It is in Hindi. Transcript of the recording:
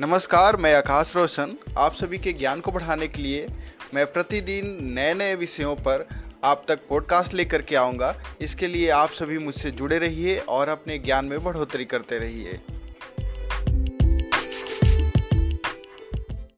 नमस्कार, मैं आकाश रोशन। आप सभी के ज्ञान को बढ़ाने के लिए मैं प्रतिदिन नए नए विषयों पर आप तक पॉडकास्ट लेकर के आऊँगा। इसके लिए आप सभी मुझसे जुड़े रहिए और अपने ज्ञान में बढ़ोतरी करते रहिए।